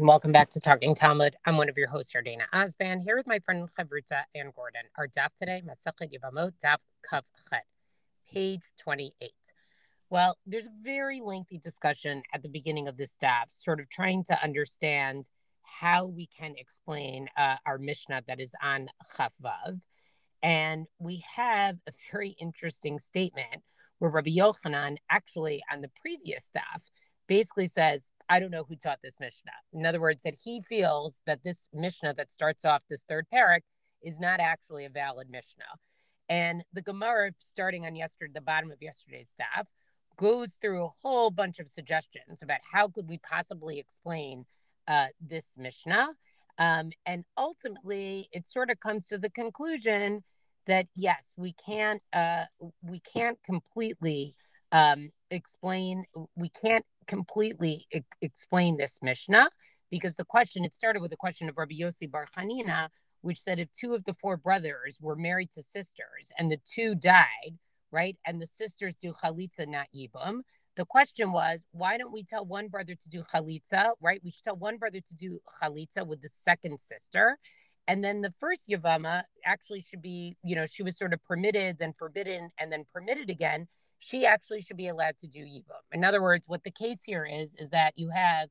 And welcome back to Talking Talmud. I'm one of your hosts, here, Dana Osban, here with my friend Chavruta Anne Gordon. Our daf today, Masachet Yevamot, daf Chaf Chet, page 28. Well, there's a very lengthy discussion at the beginning of this daf, sort of trying to understand how we can explain uh, our Mishnah that is on Chaf Vav. And we have a very interesting statement where Rabbi Yochanan, actually on the previous daf, basically says, I don't know who taught this Mishnah. In other words, that he feels that this Mishnah that starts off this third perek is not actually a valid Mishnah. And the Gemara, starting on yesterday, the bottom of yesterday's daf, goes through a whole bunch of suggestions about how could we possibly explain uh, this Mishnah. Um, and ultimately, it sort of comes to the conclusion that yes, we can't uh, we can't completely um, explain we can't completely explain this Mishnah because the question, it started with the question of Rabbi Yossi Bar Chanina, which said if two of the four brothers were married to sisters and the two died, right, and the sisters do chalitza, not yibum, the question was, why don't we tell one brother to do chalitza, right? We should tell one brother to do chalitza with the second sister. And then the first Yavama actually should be, you know, she was sort of permitted, then forbidden, and then permitted again she actually should be allowed to do Yibum. In other words, what the case here is, is that you have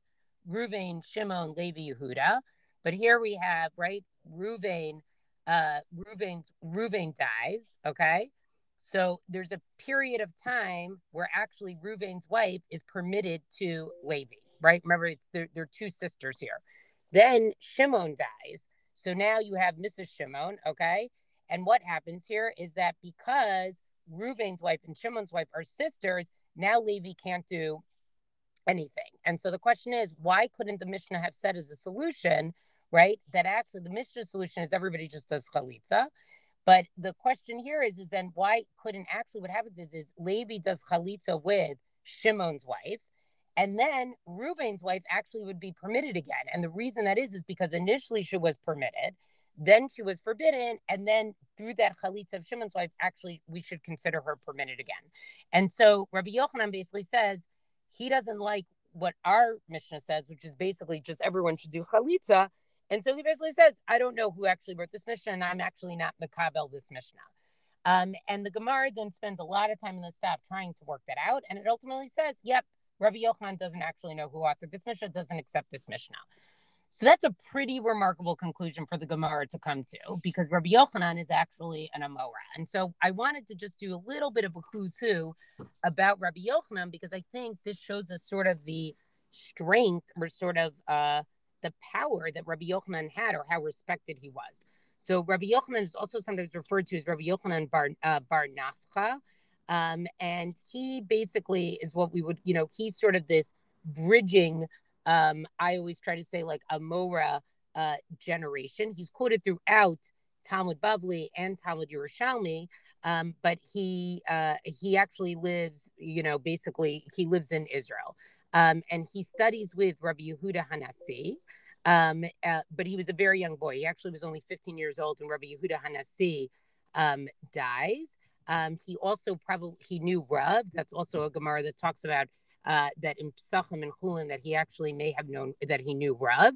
Ruvain, Shimon, Levi, Yehuda, but here we have, right, Ruvain, uh, Ruvain's, Ruvain dies, okay? So there's a period of time where actually Ruvain's wife is permitted to Levi, right? Remember, it's they're, they're two sisters here. Then Shimon dies. So now you have Mrs. Shimon, okay? And what happens here is that because Ruvain's wife and Shimon's wife are sisters. Now Levi can't do anything. And so the question is, why couldn't the Mishnah have said as a solution, right? That actually the Mishnah solution is everybody just does chalitza. But the question here is, is then why couldn't actually what happens is, is Levi does chalitza with Shimon's wife, and then Ruvain's wife actually would be permitted again. And the reason that is, is because initially she was permitted, then she was forbidden, and then through that chalitza of Shimon's wife, actually we should consider her permitted again. And so Rabbi Yochanan basically says he doesn't like what our Mishnah says, which is basically just everyone should do chalitza. And so he basically says, I don't know who actually wrote this Mishnah, and I'm actually not Makabel this Mishnah. Um, and the Gemara then spends a lot of time in the staff trying to work that out. And it ultimately says, yep, Rabbi Yochanan doesn't actually know who authored this Mishnah, doesn't accept this Mishnah. So that's a pretty remarkable conclusion for the Gemara to come to because Rabbi Yochanan is actually an Amora. And so I wanted to just do a little bit of a who's who about Rabbi Yochanan because I think this shows us sort of the strength or sort of uh, the power that Rabbi Yochanan had or how respected he was. So Rabbi Yochanan is also sometimes referred to as Rabbi Yochanan Bar, uh, Bar Nafcha. Um, and he basically is what we would, you know, he's sort of this bridging um, I always try to say like Amora uh, generation. He's quoted throughout Talmud Bavli and Talmud Yerushalmi, um, but he uh, he actually lives, you know, basically he lives in Israel, um, and he studies with Rabbi Yehuda Hanassi. Um, uh, but he was a very young boy. He actually was only 15 years old when Rabbi Yehuda Hanassi um, dies. Um, he also probably he knew Rav. That's also a Gemara that talks about uh, that in Pesachim and Chulin that he actually may have known that he knew Rav.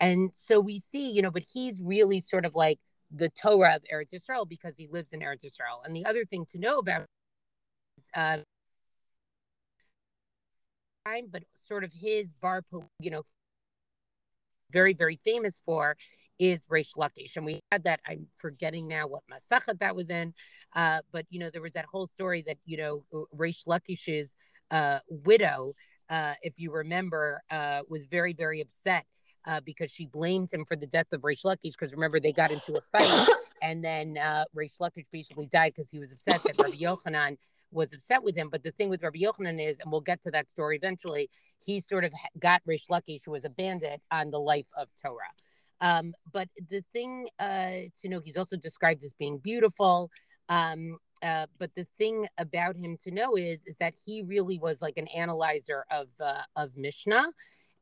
And so we see, you know, but he's really sort of like the Torah of Eretz Yisrael because he lives in Eretz Yisrael. And the other thing to know about is, uh, but sort of his bar, you know, very, very famous for is Reish Lakish. And we had that, I'm forgetting now what Masachet that was in. Uh, but, you know, there was that whole story that, you know, Reish Lakish's uh, widow, uh, if you remember, uh, was very, very upset uh, because she blamed him for the death of Reish Lakish. Because remember, they got into a fight, and then uh, Lakish basically died because he was upset that Rabbi Yochanan was upset with him. But the thing with Rabbi Yochanan is, and we'll get to that story eventually, he sort of got Reish Lakish, who was a bandit, on the life of Torah. Um, but the thing uh, to know, he's also described as being beautiful. Um, uh, but the thing about him to know is is that he really was like an analyzer of uh, of Mishnah,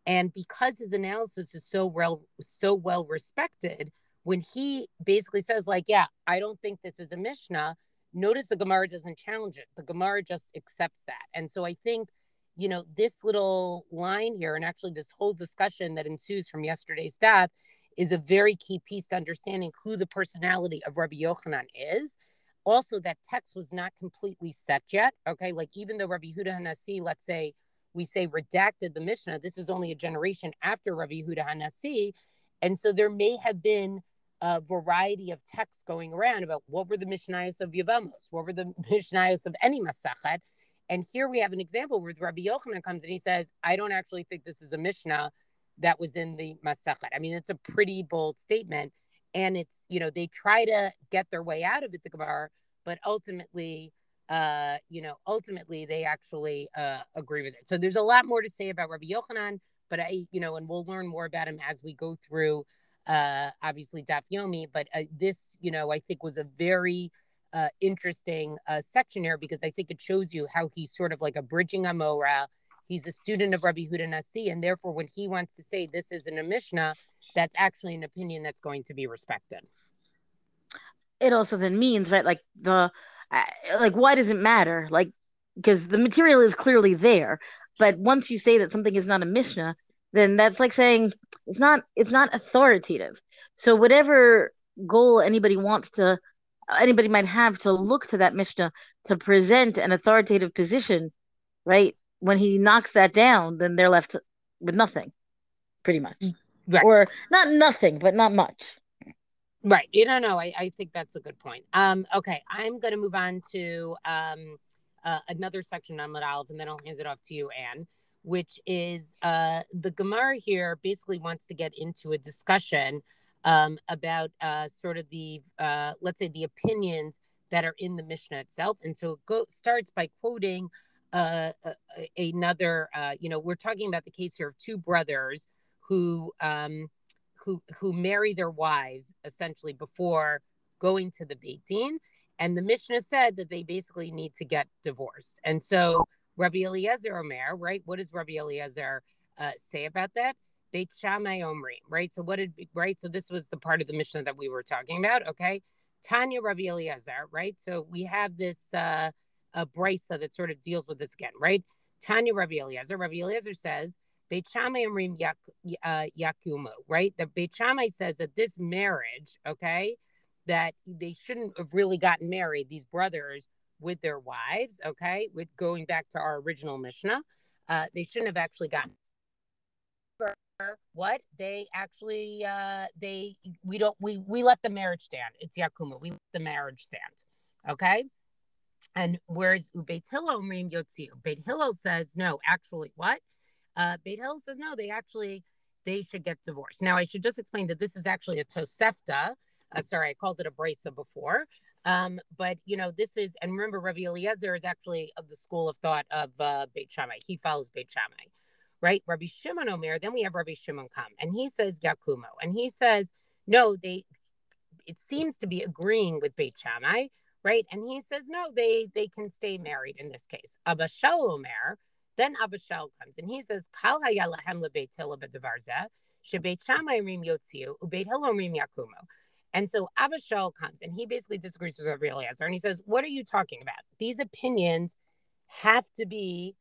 and because his analysis is so well so well respected, when he basically says like, "Yeah, I don't think this is a Mishnah," notice the Gemara doesn't challenge it. The Gemara just accepts that, and so I think you know, this little line here, and actually this whole discussion that ensues from yesterday's daf is a very key piece to understanding who the personality of Rabbi Yochanan is. Also, that text was not completely set yet. Okay, like even though Rabbi Huda Hanasi, let's say we say redacted the Mishnah, this is only a generation after Rabbi Huda Hanasi, and so there may have been a variety of texts going around about what were the Mishnayos of Yevamos, what were the Mishnayos of any Masachet. And here we have an example where Rabbi Yochanan comes and he says, I don't actually think this is a Mishnah that was in the Masachet. I mean, it's a pretty bold statement. And it's, you know, they try to get their way out of it, the Gemara, but ultimately, uh, you know, ultimately they actually uh, agree with it. So there's a lot more to say about Rabbi Yochanan, but I, you know, and we'll learn more about him as we go through, uh, obviously Daf Yomi. But uh, this, you know, I think was a very uh, interesting uh, section here because I think it shows you how he's sort of like a bridging Amora He's a student of Rabbi Huda Nasi, and therefore, when he wants to say this isn't a Mishnah, that's actually an opinion that's going to be respected. It also then means, right, like the, like why does it matter? Like because the material is clearly there, but once you say that something is not a Mishnah, then that's like saying it's not it's not authoritative. So whatever goal anybody wants to anybody might have to look to that Mishnah to present an authoritative position, right? When he knocks that down, then they're left with nothing, pretty much. Right. Or not nothing, but not much. Right. You don't know. I, I think that's a good point. Um, okay. I'm going to move on to um, uh, another section on Aleph, and then I'll hand it off to you, Anne, which is uh, the Gemara here basically wants to get into a discussion um, about uh, sort of the, uh, let's say, the opinions that are in the Mishnah itself. And so it go, starts by quoting uh, another, uh, you know, we're talking about the case here of two brothers who um, who who marry their wives essentially before going to the Beit Din, and the Mishnah said that they basically need to get divorced. And so Rabbi Eliezer Omer, right? What does Rabbi Eliezer uh, say about that? Beit Shammai Omri, right? So what did right? So this was the part of the Mishnah that we were talking about. Okay, Tanya Rabbi Eliezer, right? So we have this. Uh, a brisa that sort of deals with this again, right? Tanya Rabbi Eliezer. Rabbi Eliezer says, Beit Shammai Amrim uh, Yakumu, right? The Beit Shammai says that this marriage, okay, that they shouldn't have really gotten married, these brothers with their wives, okay, with going back to our original Mishnah, uh, they shouldn't have actually gotten what they actually uh they we don't we we let the marriage stand it's yakuma we let the marriage stand okay and whereas Ubeit Hillel Yotziu, Beit Hillel says no, actually what? Uh, Beit Hillel says no, they actually they should get divorced. Now I should just explain that this is actually a Tosefta. Uh, sorry, I called it a brisa before. Um, but you know, this is and remember Rabbi Eliezer is actually of the school of thought of uh, Beit Shammai. He follows Beit Shammai, right? Rabbi Shimon Omer. Then we have Rabbi Shimon come, and he says Yakumo, and he says no. They it seems to be agreeing with Beit Shammai right? And he says, no, they they can stay married in this case. Abba Omer, then Abba comes and he says, Kal hayalahem lebeit hilla b'devar shebeit shammai rim yotziu, ubeit hillom rim yakumu. And so Abba comes and he basically disagrees with Rabbi Eliezer and he says, what are you talking about? These opinions have to be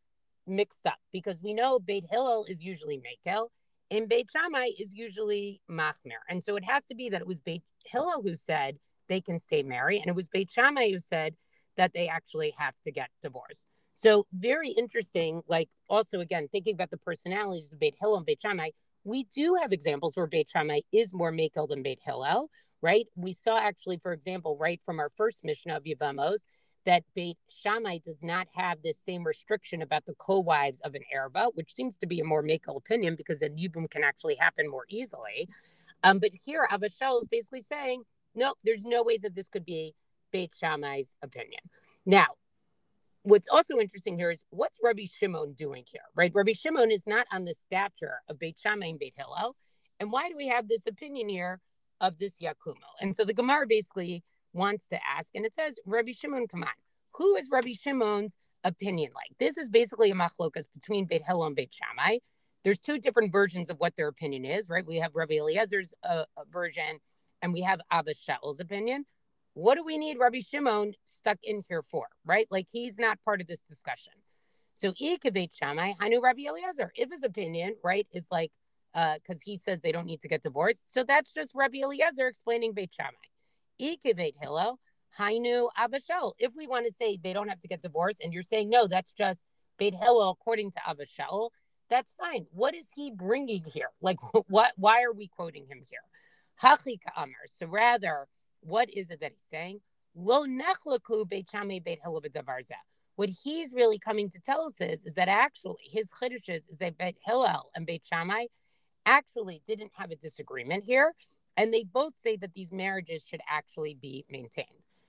mixed up because we know Beit Hillel is usually Mekel and Beit Shammai is usually Machmer. And so it has to be that it was Beit Hillel who said they can stay married. And it was Beit Shammai who said that they actually have to get divorced. So very interesting. Like also again, thinking about the personalities of Beit Hillel and Beit Shammai, we do have examples where Beit Shammai is more Makel than Beit Hillel, right? We saw actually, for example, right from our first Mishnah of Yevamos, that Beit Shammai does not have this same restriction about the co-wives of an Araba, which seems to be a more Makel opinion because then Yibum can actually happen more easily. Um, but here, Abba is basically saying no, there's no way that this could be Beit Shammai's opinion. Now, what's also interesting here is what's Rabbi Shimon doing here, right? Rabbi Shimon is not on the stature of Beit Shammai and Beit Hillel. And why do we have this opinion here of this Yakumo? And so the Gemara basically wants to ask, and it says, Rabbi Shimon, come on, who is Rabbi Shimon's opinion like? This is basically a machlokas between Beit Hillel and Beit Shammai. There's two different versions of what their opinion is, right? We have Rabbi Eliezer's uh, version and we have Abba opinion. What do we need Rabbi Shimon stuck in here for, right? Like he's not part of this discussion. So Ikabet Shammai, Hanu Rabbi Eliezer. If his opinion, right, is like because uh, he says they don't need to get divorced. So that's just Rabbi Eliezer explaining Beit Shammai. Ikabet Hillel, Hainu Abba Shaul. If we want to say they don't have to get divorced, and you're saying no, that's just Beit Hillel according to Abba Shaul, that's fine. What is he bringing here? Like, what? Why are we quoting him here? So rather, what is it that he's saying? Lo What he's really coming to tell us is, is that actually his chiddushes is that Beit Hillel and Beit Shammai actually didn't have a disagreement here. And they both say that these marriages should actually be maintained.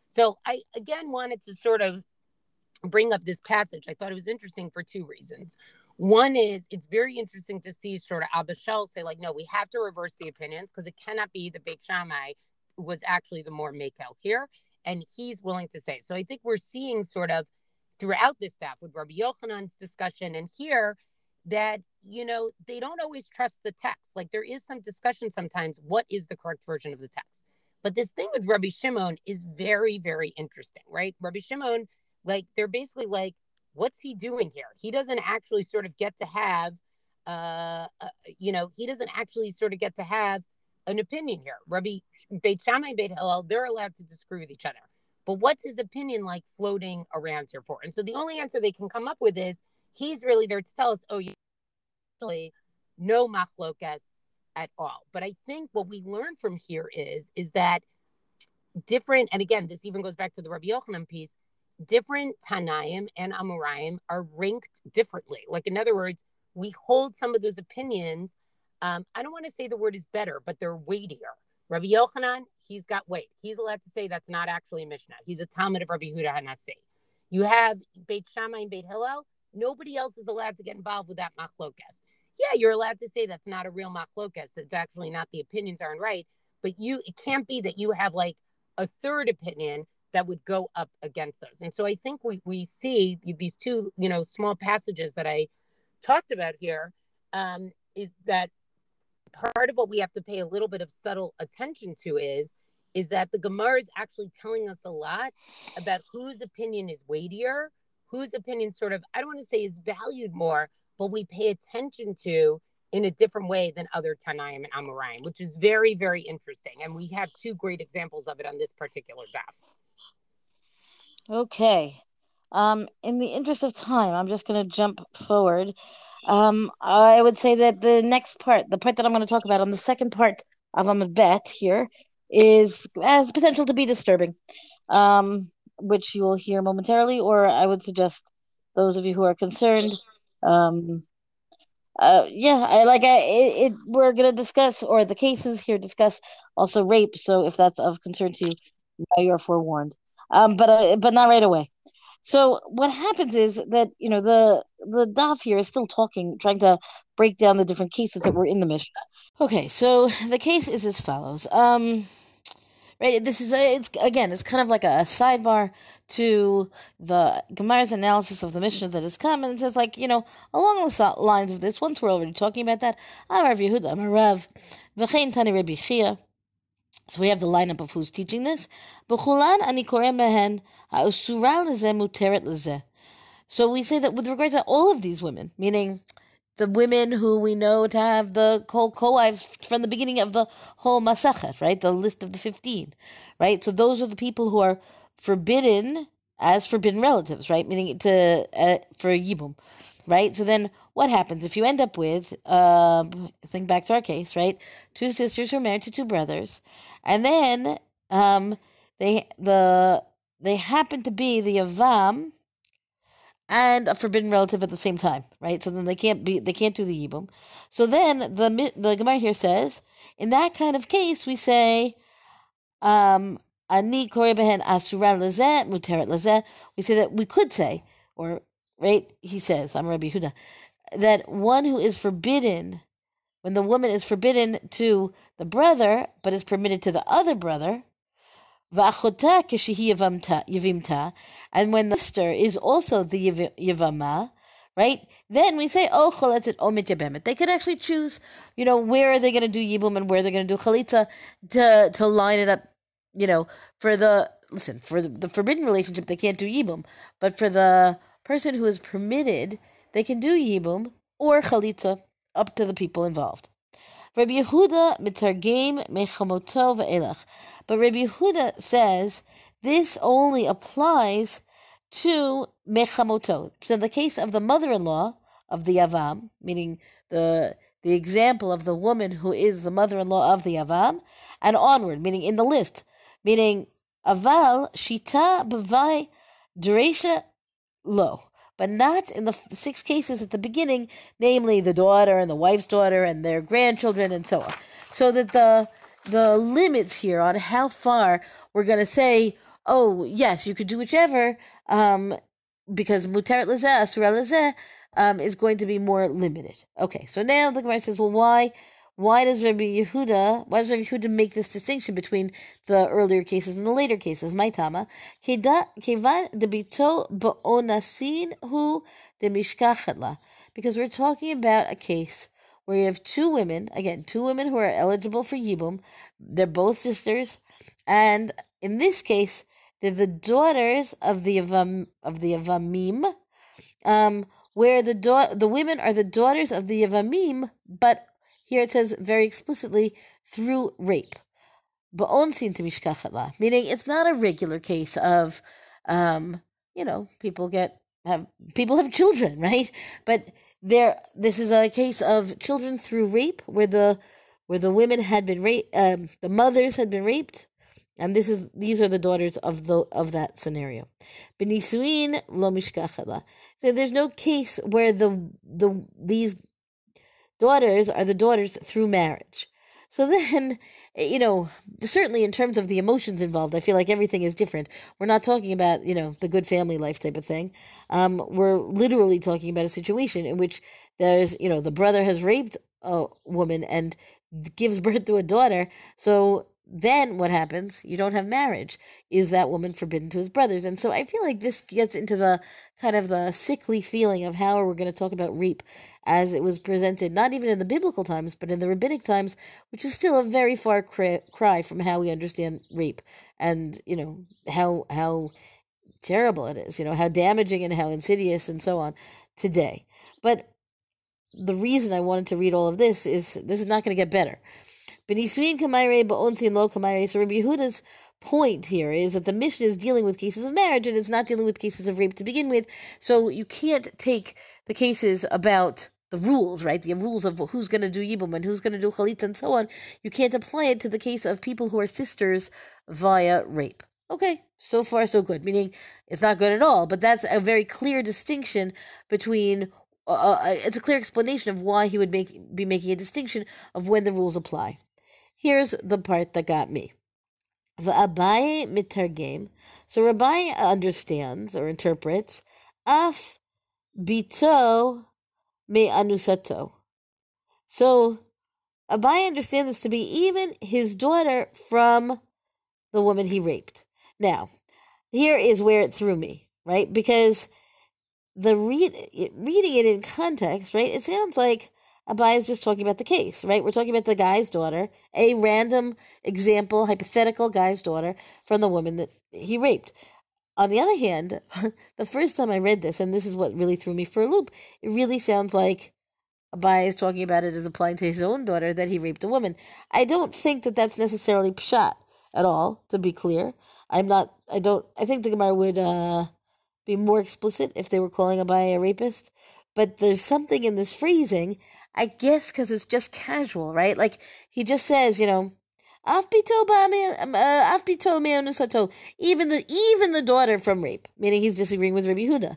So I again wanted to sort of bring up this passage. I thought it was interesting for two reasons. One is it's very interesting to see sort of Abba Shaul say, like, no, we have to reverse the opinions because it cannot be the Beit Shammai was actually the more makel here. And he's willing to say. So I think we're seeing sort of throughout this stuff with Rabbi Yochanan's discussion and here that you know they don't always trust the text like there is some discussion sometimes what is the correct version of the text but this thing with rabbi shimon is very very interesting right rabbi shimon like they're basically like what's he doing here he doesn't actually sort of get to have uh, uh you know he doesn't actually sort of get to have an opinion here rabbi beit shammai beit hillel they're allowed to disagree with each other but what's his opinion like floating around here for and so the only answer they can come up with is he's really there to tell us, oh, you actually no machlokas at all. But I think what we learn from here is is that different, and again, this even goes back to the Rabbi Yochanan piece. Different Tanaim and Amoraim are ranked differently. Like in other words, we hold some of those opinions. Um, I don't want to say the word is better, but they're weightier. Rabbi Yochanan, he's got weight. He's allowed to say that's not actually a Mishnah. He's a talmid of Rabbi Huda Hanasi. You have Beit Shammai and Beit Hillel. Nobody else is allowed to get involved with that machlokas. Yeah, you're allowed to say that's not a real machlokas. It's actually not the opinions aren't right. But you, it can't be that you have like a third opinion that would go up against those. And so I think we we see these two, you know, small passages that I talked about here um, is that part of what we have to pay a little bit of subtle attention to is is that the Gemara is actually telling us a lot about whose opinion is weightier whose opinion sort of, I don't want to say is valued more, but we pay attention to in a different way than other Tanaim and Amoraim, which is very, very interesting. And we have two great examples of it on this particular daf. Okay. Um, in the interest of time, I'm just going to jump forward. Um, I would say that the next part, the part that I'm going to talk about on the second part of Amud Bet here, is has potential to be disturbing. Um, which you will hear momentarily, or I would suggest those of you who are concerned. Um, uh, yeah, I, like I, it, it, we're gonna discuss, or the cases here discuss also rape. So if that's of concern to you, now you're forewarned. Um, but uh, but not right away. So what happens is that you know the the daf here is still talking, trying to break down the different cases that were in the Mishnah. Okay, so the case is as follows. Um, right? This is a, it's again, it's kind of like a, sidebar to the Gemara's analysis of the Mishnah that has come, and it says like you know along the lines of this. Once we're already talking about that, Amar Yehuda, Amar Rav, V'chein Tani. So we have the lineup of who's teaching this. So we say that with regard to all of these women, meaning the women who we know to have the whole co-wives from the beginning of the whole Masachet, right? The list of the 15, right? So those are the people who are forbidden as forbidden relatives, right? Meaning to, uh, for Yibum, right? So then what happens if you end up with, uh, think back to our case, right? Two sisters who are married to two brothers, and then, um, they, the, they happen to be the Avam, and a forbidden relative at the same time, right? So then they can't be they can't do the yibum. So then the the Gemara here says, in that kind of case, we say, um, ani koribehen asura lezeh muteret lezeh. We say that we could say, or right? He says, I'm Rabbi Huda, that one who is forbidden, when the woman is forbidden to the brother, but is permitted to the other brother, and when the sister is also the yivama, right? Then we say, oh, choletzet omit yabemet. They could actually choose, you know, where are they going to do yibum and where they're going to do chalitza to to line it up, you know, for the listen for the, the forbidden relationship they can't do yibum, but for the person who is permitted, they can do yibum or chalitza up to the people involved. Rabbi Yehuda mitargim mechamoto ve'elach. But Rabbi Yehuda says this only applies to mechamoto. So in the case of the mother-in-law of the Yavam, meaning the the example of the woman who is the mother-in-law of the Yavam, and onward, meaning in the list, meaning aval shita b'vai duresha lo, but not in the six cases at the beginning, namely the daughter and the wife's daughter and their grandchildren and so on. So that the the limits here on how far we're going to say, oh yes, you could do whichever, um, because mutarat lezeh, asura lezeh, um, is going to be more limited. Okay, so now the Gemara says, well, why? Why does Rabbi Yehuda? Why does Rabbi Yehuda make this distinction between the earlier cases and the later cases? Hu demishkachatla, because we're talking about a case where you have two women, again, two women who are eligible for yibum. They're both sisters, and in this case, they're the daughters of the Avam, of the Avamim, um, where the the women are the daughters of the Yavamim, but here it says very explicitly through rape. Ba'onsin to mishkachatla, meaning it's not a regular case of, um, you know, people get have people have children, right? But there, this is a case of children through rape, where the where the women had been raped, um, the mothers had been raped, and this is these are the daughters of the of that scenario. Benisuin lo mishkachala. So there's no case where the the these daughters are the daughters through marriage. So then, you know, certainly in terms of the emotions involved, I feel like everything is different. We're not talking about, you know, the good family life type of thing. Um, we're literally talking about a situation in which there's, you know, the brother has raped a woman and gives birth to a daughter. So then what happens? You don't have marriage. Is that woman forbidden to his brothers? And so I feel like this gets into the kind of the sickly feeling of how we're going to talk about rape as it was presented, not even in the biblical times, but in the rabbinic times, which is still a very far cry from how we understand rape and, you know, how, how terrible it is, you know, how damaging and how insidious and so on today. But the reason I wanted to read all of this is this is not going to get better. Benisuin kamaire ba'ontin lo kamaire. So Rabbi Yehuda's point here is that the Mishnah is dealing with cases of marriage and it's not dealing with cases of rape to begin with. So you can't take the cases about the rules, right? The rules of who's going to do yibum and who's going to do chalitza and so on. You can't apply it to the case of people who are sisters via rape. Okay, so far so good. Meaning it's not good at all, but that's a very clear distinction between. Uh, uh it's a clear explanation of why he would make be making a distinction of when the rules apply. Here's the part that got me. Abai mitargem. So Rabbi understands or interprets af bito me anusato. So Abai understands this to be even his daughter from the woman he raped. Now, here is where it threw me, right? Because the read reading it in context, right? It sounds like Abai is just talking about the case, right? We're talking about the guy's daughter, a random example, hypothetical guy's daughter from the woman that he raped. On the other hand, the first time I read this, and this is what really threw me for a loop, it really sounds like Abai is talking about it as applying to his own daughter that he raped a woman. I don't think that that's necessarily pshat at all, to be clear. I'm not, I don't, I think the Gemara would uh, be more explicit if they were calling Abai a rapist but there's something in this phrasing, I guess, because it's just casual, right? Like he just says, you know, um, uh, even the even the daughter from rape, meaning he's disagreeing with Rabbi Huda.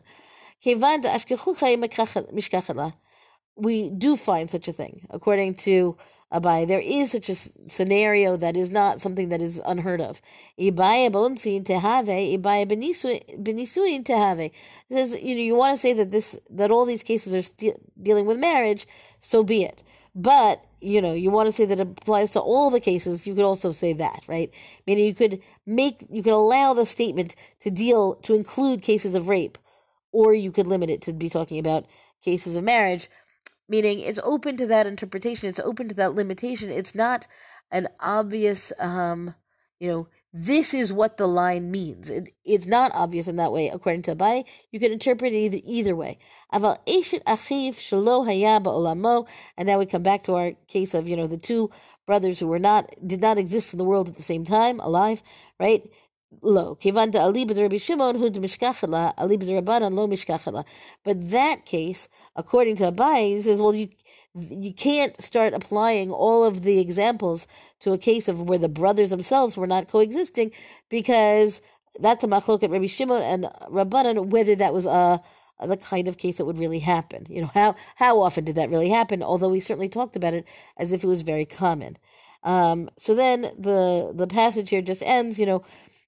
We do find such a thing, according to Abai. There is such a scenario that is not something that is unheard of. Ibaya bonsin tehave, benisuin tehave. Says you know you want to say that this that all these cases are st- dealing with marriage, so be it. But you know you want to say that it applies to all the cases. You could also say that, right? Meaning you could make you could allow the statement to deal to include cases of rape, or you could limit it to be talking about cases of marriage meaning it's open to that interpretation it's open to that limitation it's not an obvious um you know, this is what the line means. It, it's not obvious in that way, according to Abai. You can interpret it either, either way. Aval eshet achiv ba'olamo. And now we come back to our case of, you know, the two brothers who were not, did not exist in the world at the same time, alive, right? Lo, kivan da ali Rabbi Shimon hud mishkachala, ali Rabbanan lo mishkachala. But that case, according to Abai, says, well, you you can't start applying all of the examples to a case of where the brothers themselves were not coexisting because that's a machloket Rabbi Shimon and Rabbanan, whether that was a the kind of case that would really happen. You know, how how often did that really happen? Although we certainly talked about it as if it was very common. Um, so then the the passage here just ends, you know,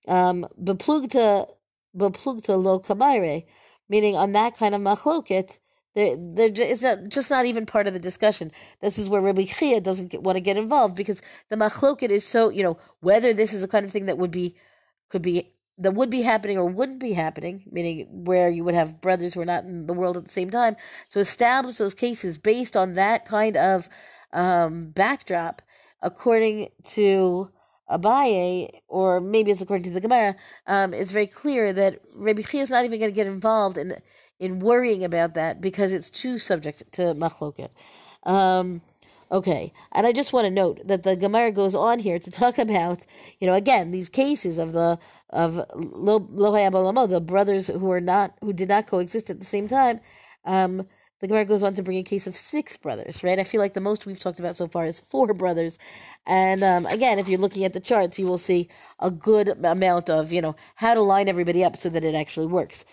um, beplugta beplugta lo kamaire, meaning on that kind of machloket, they're just, it's not, just not even part of the discussion. This is where Rabbi Chia doesn't get, want to get involved because the machloket is so, you know, whether this is a kind of thing that would be, could be, that would be happening or wouldn't be happening, meaning where you would have brothers who are not in the world at the same time. To establish those cases based on that kind of um, backdrop, according to Abaye, or maybe it's according to the Gemara, um, it's very clear that Rabbi Chia is not even going to get involved in in worrying about that because it's too subject to machloket. Um, okay, and I just want to note that the Gemara goes on here to talk about, you know, again these cases of the of lo lo the brothers who are not who did not coexist at the same time. Um, the Gemara goes on to bring a case of six brothers, right? I feel like the most we've talked about so far is four brothers. And um, again, if you're looking at the charts, you will see a good amount of, you know, how to line everybody up so that it actually works.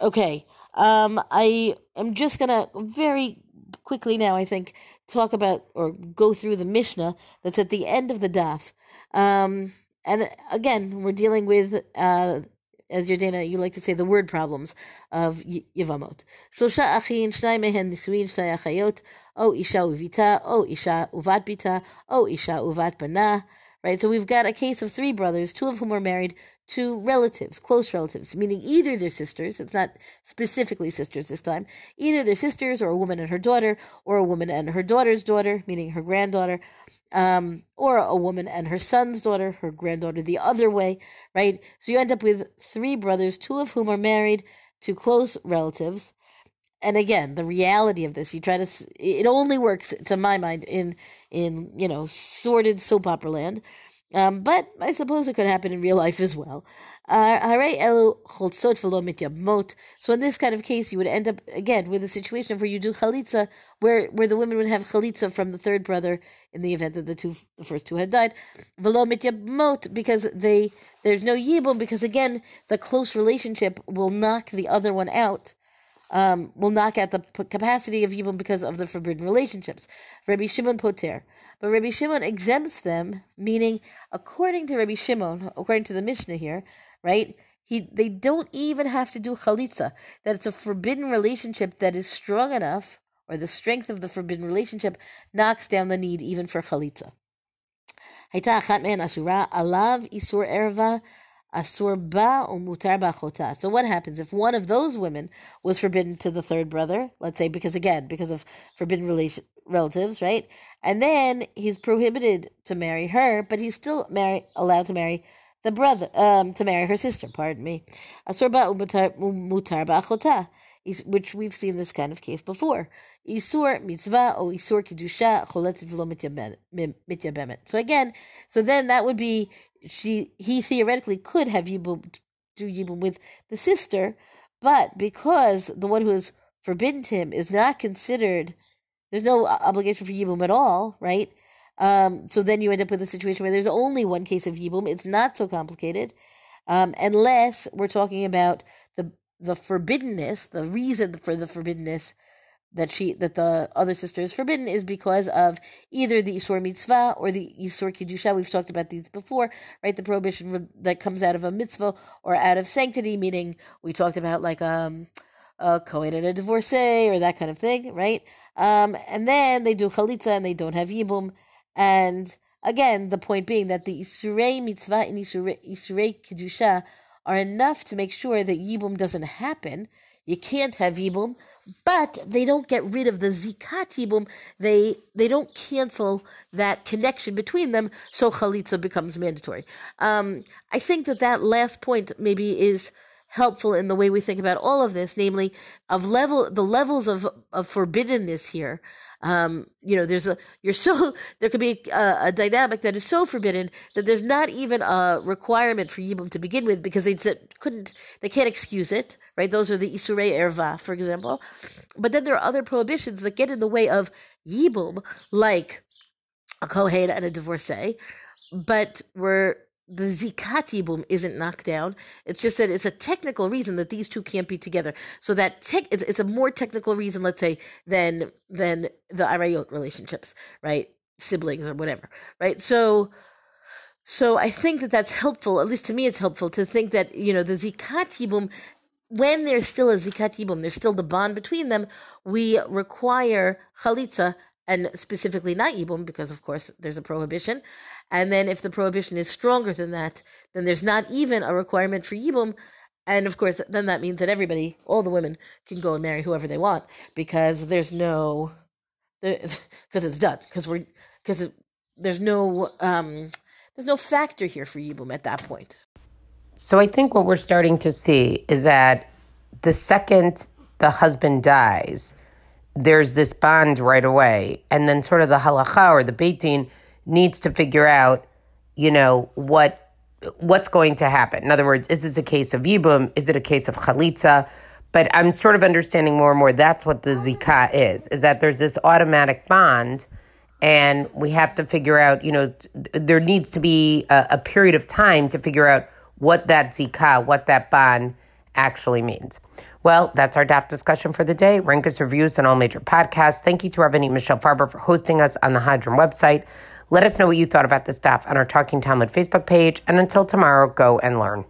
Okay, um, I am just going to very quickly now, I think, talk about or go through the Mishnah that's at the end of the daf. Um, and again, we're dealing with, uh, as Yardena, you like to say, the word problems of Yevamot. Shosha achin, shnai mehen nisuin, shnai achayot, o isha uvita, o isha uvat bita, o isha uvat bana. Right, so we've got a case of three brothers, two of whom were married, to relatives, close relatives, meaning either their sisters, it's not specifically sisters this time, either their sisters or a woman and her daughter, or a woman and her daughter's daughter, meaning her granddaughter, um, or a woman and her son's daughter, her granddaughter the other way, right? So you end up with three brothers, two of whom are married to close relatives. And again, the reality of this, you try to, it only works, to my mind, in, in, you know, sordid soap opera land. Um, but I suppose it could happen in real life as well. Uh, so in this kind of case, you would end up again with a situation where you do chalitza, where where the women would have chalitza from the third brother in the event that the two the first two had died, because they there's no yibum because again the close relationship will knock the other one out um, will knock out the capacity of Yibum because of the forbidden relationships. Rabbi Shimon Poter. But Rabbi Shimon exempts them, meaning, according to Rabbi Shimon, according to the Mishnah here, right, he, they don't even have to do chalitza, that it's a forbidden relationship that is strong enough, or the strength of the forbidden relationship knocks down the need even for chalitza. הייתה אחת מהן אסורה, עליו איסור ערווה Asur ba umutar bachota. So what happens if one of those women was forbidden to the third brother? Let's say because again because of forbidden relation relatives, right? And then he's prohibited to marry her, but he's still marry, allowed to marry the brother, um, to marry her sister. Pardon me. Asur ba umutar bachota which we've seen this kind of case before. Isur mitzvah or isur kedusha choletzit lo mityabemet. So again, so then that would be she he theoretically could have yibum do yibum with the sister, but because the one who is forbidden to him is not considered, there's no obligation for yibum at all, right? Um, so then you end up with a situation where there's only one case of yibum. It's not so complicated, um, unless we're talking about the the forbiddenness, the reason for the forbiddenness that she that the other sister is forbidden is because of either the isur mitzvah or the isur kiddusha. We've talked about these before, right? The prohibition that comes out of a mitzvah or out of sanctity, meaning we talked about like um a kohen and a divorcee or that kind of thing, right? Um, and then they do chalitza and they don't have yibum, and again, the point being that the isurei mitzvah and isurei, isurei kedusha are enough to make sure that yibum doesn't happen. You can't have yibum, but they don't get rid of the zikat yibum. They they don't cancel that connection between them, so chalitza becomes mandatory. Um, I think that that last point maybe is helpful in the way we think about all of this, namely of level the levels of of forbiddenness here. Um, you know, there's a you're so there could be a, a, dynamic that is so forbidden that there's not even a requirement for yibum to begin with because they couldn't they can't excuse it, right? Those are the isurei erva, for example. But then there are other prohibitions that get in the way of yibum, like a kohen and a divorcee, but we're the zikat yibum isn't knocked down. It's just that it's a technical reason that these two can't be together. So that tech, it's, it's a more technical reason, let's say, than than the arayot relationships, right? Siblings or whatever, right? So, so I think that that's helpful. At least to me, it's helpful to think that you know the zikat yibum. When there's still a zikat yibum, there's still the bond between them. We require chalitza and specifically not yibum, because of course there's a prohibition. And then if the prohibition is stronger than that, then there's not even a requirement for yibum. And of course, then that means that everybody, all the women, can go and marry whoever they want because there's no, because it's done. Because we're because there's no um, there's no factor here for yibum at that point. So I think what we're starting to see is that the second the husband dies, there's this bond right away. And then sort of the halacha or the beit din needs to figure out, you know, what what's going to happen. In other words, is this a case of yibum? Is it a case of chalitza? But I'm sort of understanding more and more that's what the zikah is, is that there's this automatic bond and we have to figure out, you know, there needs to be a, a period of time to figure out what that zikah, what that bond actually means. Well, that's our DAF discussion for the day. Rank us reviews on all major podcasts. Thank you to our Rabbanit Michelle Farber for hosting us on the Hadran website. Let us know what you thought about this DAF on our Talking Talmud Facebook page. And until tomorrow, go and learn.